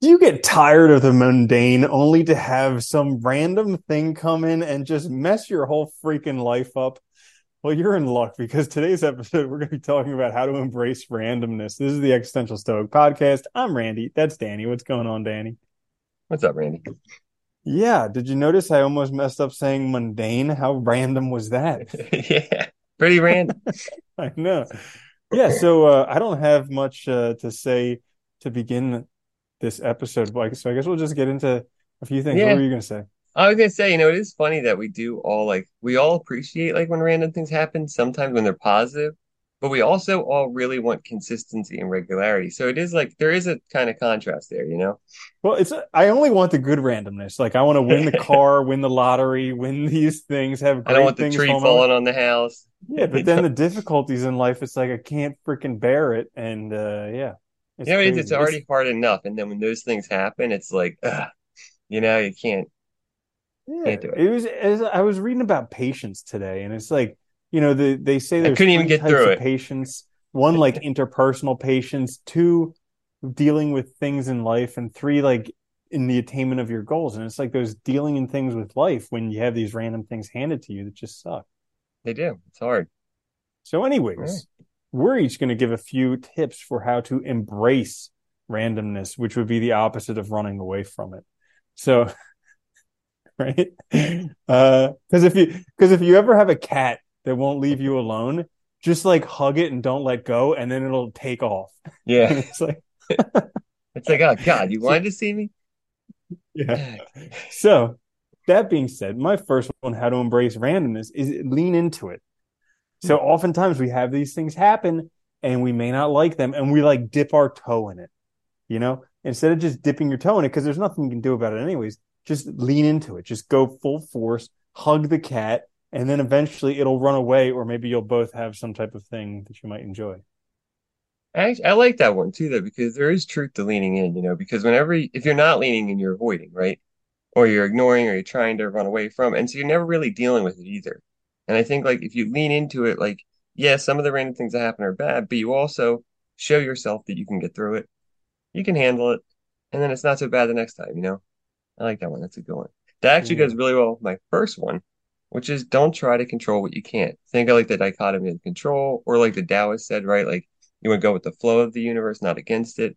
Do you get tired of the mundane only to have some random thing come in and just mess your whole freaking life up? Well, you're in luck because today's episode, we're going to be talking about how to embrace randomness. This is the Existential Stoic podcast. I'm Randy. That's Danny. What's going on, Danny? What's up, Randy? Yeah. Did you notice I almost messed up saying mundane? How random was that? yeah, pretty random. I know. Yeah. So uh, I don't have much uh, to say to begin this episode. Like, so I guess we'll just get into a few things. Yeah. What were you to say? I was gonna say, you know, it is funny that we do all like we all appreciate like when random things happen, sometimes when they're positive, but we also all really want consistency and regularity. So it is like there is a kind of contrast there, you know? Well, it's I only want the good randomness. Like I want to win the car, win the lottery, win these things, have I don't want the tree fall falling on the house. Yeah, but then the difficulties in life, it's like I can't freaking bear it, and uh yeah, it's know, it's, crazy. it's already hard enough, and then when those things happen, it's like, ugh, you know, you can't. yeah. can't do it. It was as I was reading about patience today, and it's like you know the they say I there's couldn't even get types through of it. patience. One like interpersonal patience, two dealing with things in life, and three like in the attainment of your goals. And it's like those dealing in things with life when you have these random things handed to you that just suck. They do. It's hard. So, anyways, Right. We're each going to give a few tips for how to embrace randomness, which would be the opposite of running away from it. So, right? Uh, because if you because if you ever have a cat that won't leave you alone, just like hug it and don't let go, and then it'll take off. Yeah, it's like, it's like, oh God, you wanted to see me? yeah. So, that being said, my first one, how to embrace randomness, is lean into it. So, oftentimes we have these things happen and we may not like them and we like dip our toe in it, you know, instead of just dipping your toe in it, because there's nothing you can do about it anyways, just lean into it. Just go full force, hug the cat, and then eventually it'll run away, or maybe you'll both have some type of thing that you might enjoy. I like that one too, though, because there is truth to leaning in, you know, because whenever, if you're not leaning in, you're avoiding, right? Or you're ignoring or you're trying to run away from. And so you're never really dealing with it either. And I think, like, if you lean into it, like, yeah, some of the random things that happen are bad, but you also show yourself that you can get through it, you can handle it, and then it's not so bad the next time, you know? I like that one. That's a good one. That actually Yeah. goes really well with my first one, which is don't try to control what you can't. Think of like the dichotomy of control, or like the Taoist said, right? Like, you want to go with the flow of the universe, not against it.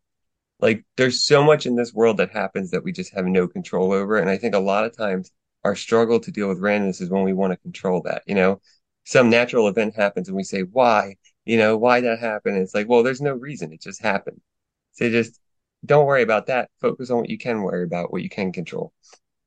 Like there's so much in this world that happens that we just have no control over. And I think a lot of times our struggle to deal with randomness is when we want to control that, you know, some natural event happens and we say, why, you know, why that happened? And it's like, well, there's no reason. It just happened. So just don't worry about that. Focus on what you can worry about, what you can control.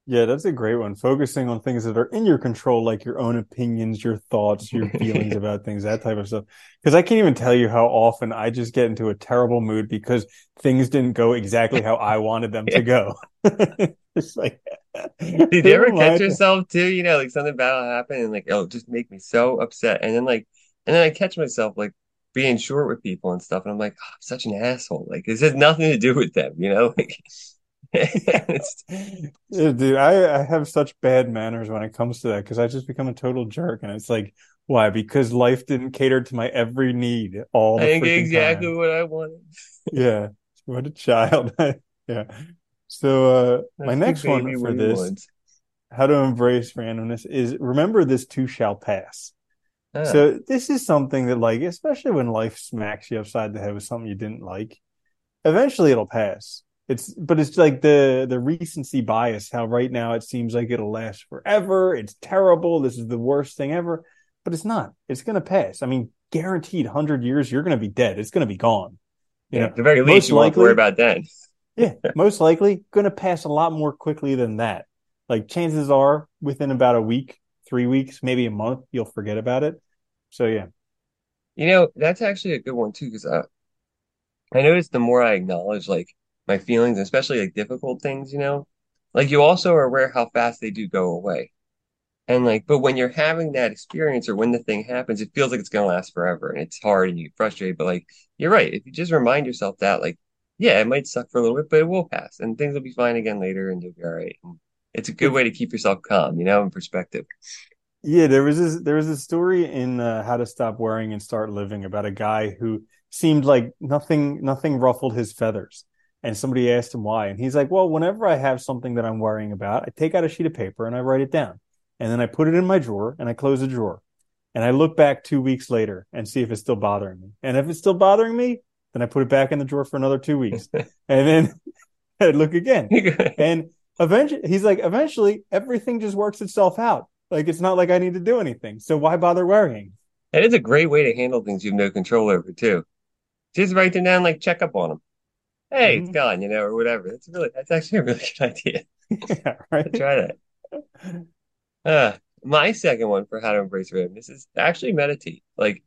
Yeah, that's a great one. Focusing on things that are in your control, like your own opinions, your thoughts, your feelings about things, that type of stuff. Because I can't even tell you how often I just get into a terrible mood because things didn't go exactly how I wanted them to go. it's like, Did you ever I catch yourself too? You know, like something bad will happen and like, oh, just make me so upset. And then like, and then I catch myself like being short with people and stuff. And I'm like, oh, I'm such an asshole. Like, this has nothing to do with them, you know? Like, dude, I, I have such bad manners when it comes to that because I just become a total jerk. And it's like, why? Because life didn't cater to my every need all I the think exactly time. what I wanted. Yeah. What a child. yeah. So, uh, my next one for this, want. how to embrace randomness is remember this too shall pass. Ah, So this is something that like, especially when life smacks you upside the head with something you didn't like, eventually it'll pass. It's, but it's like the, the recency bias, how right now it seems like it'll last forever. It's terrible. This is the worst thing ever, but it's not. It's going to pass. I mean, guaranteed hundred years, you're going to be dead. It's going to be gone. You yeah, know, at the very least, you won't worry likely- about that. Yeah, most likely going to pass a lot more quickly than that. Like chances are within about a week, three weeks, maybe a month, you'll forget about it. So yeah. You know, that's actually a good one too, because I, I noticed the more I acknowledge like my feelings, especially like difficult things, you know, like you also are aware how fast they do go away. And like, but when you're having that experience or when the thing happens, it feels like it's gonna last forever and it's hard and you get frustrated. But like, you're right. If you just remind yourself that, like, yeah, it might suck for a little bit, but it will pass and things will be fine again later and you'll be all right. And it's a good way to keep yourself calm, you know, in perspective. Yeah, there was this there was a story in uh, How to Stop Worrying and Start Living about a guy who seemed like nothing nothing ruffled his feathers. and somebody asked him why. And he's like, Well, whenever I have something that I'm worrying about, I take out a sheet of paper and I write it down. And then I put it in my drawer and I close the drawer. And I look back two weeks later and see if it's still bothering me. And if it's still bothering me, then I put it back in the drawer for another two weeks. and then I look again. and eventually he's like, eventually everything just works itself out. Like it's not like I need to do anything. So why bother worrying? It is a great way to handle things you have no control over too. Just write them down, like check up on them. Hey, mm-hmm. it's gone, you know, or whatever. That's really that's actually a really good idea. Yeah, right. try that. Uh, my second one for how to embrace randomness is actually meditate. Like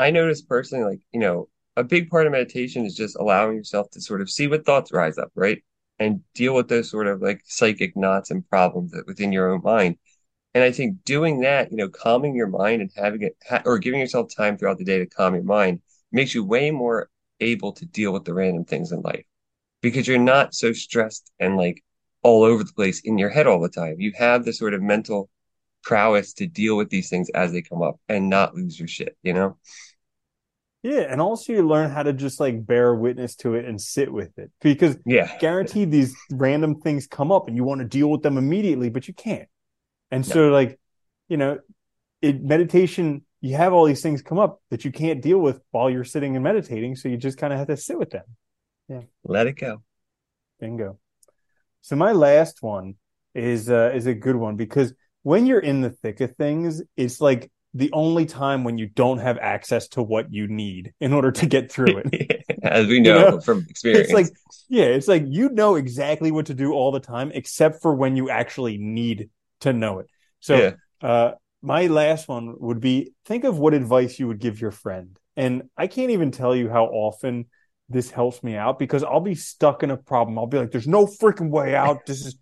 I noticed personally, like, you know, a big part of meditation is just allowing yourself to sort of see what thoughts rise up, right? And deal with those sort of like psychic knots and problems that within your own mind. And I think doing that, you know, calming your mind and having it or giving yourself time throughout the day to calm your mind makes you way more able to deal with the random things in life because you're not so stressed and like all over the place in your head all the time. You have the sort of mental prowess to deal with these things as they come up and not lose your shit, you know? Yeah, and also you learn how to just like bear witness to it and sit with it because yeah, guaranteed these random things come up and you want to deal with them immediately, but you can't. And so, like, you know, it meditation, you have all these things come up that you can't deal with while you're sitting and meditating. So you just kind of have to sit with them. Yeah. Let it go. Bingo. So my last one is uh, is a good one because when you're in the thick of things, it's like the only time when you don't have access to what you need in order to get through it. As we know, you know, from experience. It's like, yeah, it's like you know exactly what to do all the time, except for when you actually need to know it. So, yeah. uh, my last one would be think of what advice you would give your friend. And I can't even tell you how often this helps me out because I'll be stuck in a problem. I'll be like, there's no freaking way out. This is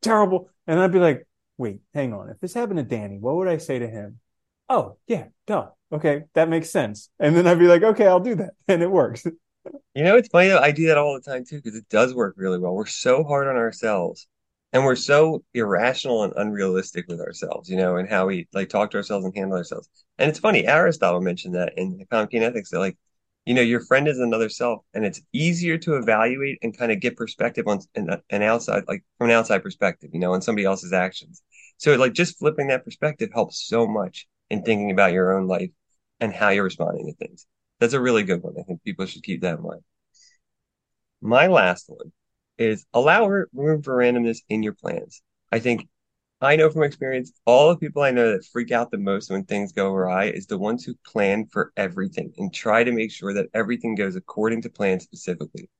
terrible. And I'd be like, wait, hang on. If this happened to Danny, what would I say to him? Oh, yeah, duh. Okay, that makes sense. And then I'd be like, okay, I'll do that. And it works. You know, it's funny though. I do that all the time too because it does work really well. We're so hard on ourselves and we're so irrational and unrealistic with ourselves, you know, and how we like talk to ourselves and handle ourselves. And it's funny, Aristotle mentioned that in the Nicomachean Ethics that like, you know, your friend is another self, and it's easier to evaluate and kind of get perspective on an outside, like from an outside perspective, you know, on somebody else's actions. So like just flipping that perspective helps so much in thinking about your own life and how you're responding to things. That's a really good one. I think people should keep that in mind. My last one is allow room for randomness in your plans. I think I know from experience, all the people I know that freak out the most when things go awry is the ones who plan for everything and try to make sure that everything goes according to plan specifically.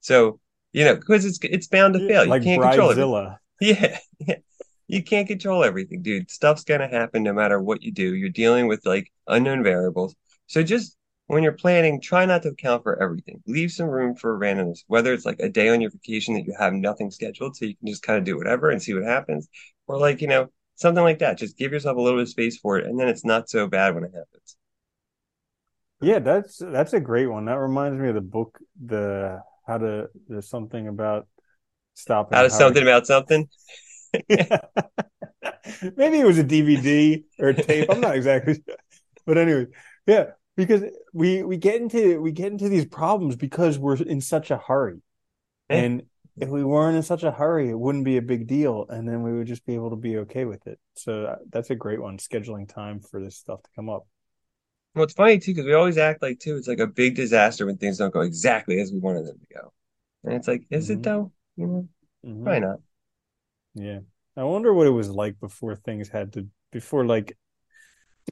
So, you know, because it's it's bound to fail. Like you can't Bridezilla. control it. Yeah, yeah. You can't control everything, dude. Stuff's gonna happen no matter what you do. You're dealing with like unknown variables. So just when you're planning, try not to account for everything. Leave some room for randomness, whether it's like a day on your vacation that you have nothing scheduled, so you can just kind of do whatever and see what happens, or like, you know, something like that. Just give yourself a little bit of space for it, and then it's not so bad when it happens. Yeah, that's that's a great one. That reminds me of the book, the how to there's something about stopping. How to something to... about something. Yeah. Maybe it was a DVD or a tape. I'm not exactly sure. But anyway, yeah because we we get into we get into these problems because we're in such a hurry and if we weren't in such a hurry it wouldn't be a big deal and then we would just be able to be okay with it so uh, that's a great one scheduling time for this stuff to come up well it's funny too because we always act like too it's like a big disaster when things don't go exactly as we wanted them to go and it's like is mm-hmm. it though you know mm-hmm. probably not yeah i wonder what it was like before things had to before like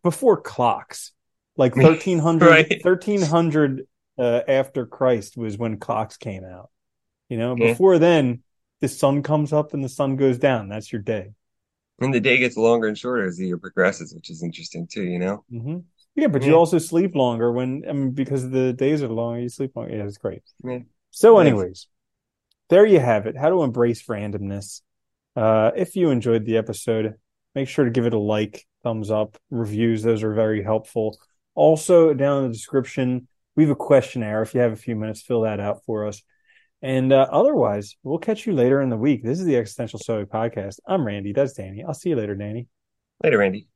before clocks like 1300, right. 1300 uh, after Christ was when clocks came out. You know, yeah. before then, the sun comes up and the sun goes down. That's your day. And the day gets longer and shorter as the year progresses, which is interesting too, you know? Mm-hmm. Yeah, but yeah. you also sleep longer when, I mean, because the days are longer, you sleep longer. Yeah, it's great. Yeah. So, anyways, there you have it. How to embrace randomness. Uh, if you enjoyed the episode, make sure to give it a like, thumbs up, reviews. Those are very helpful. Also, down in the description, we have a questionnaire. If you have a few minutes, fill that out for us. And uh, otherwise, we'll catch you later in the week. This is the Existential Stoic Podcast. I'm Randy. That's Danny. I'll see you later, Danny. Later, Randy.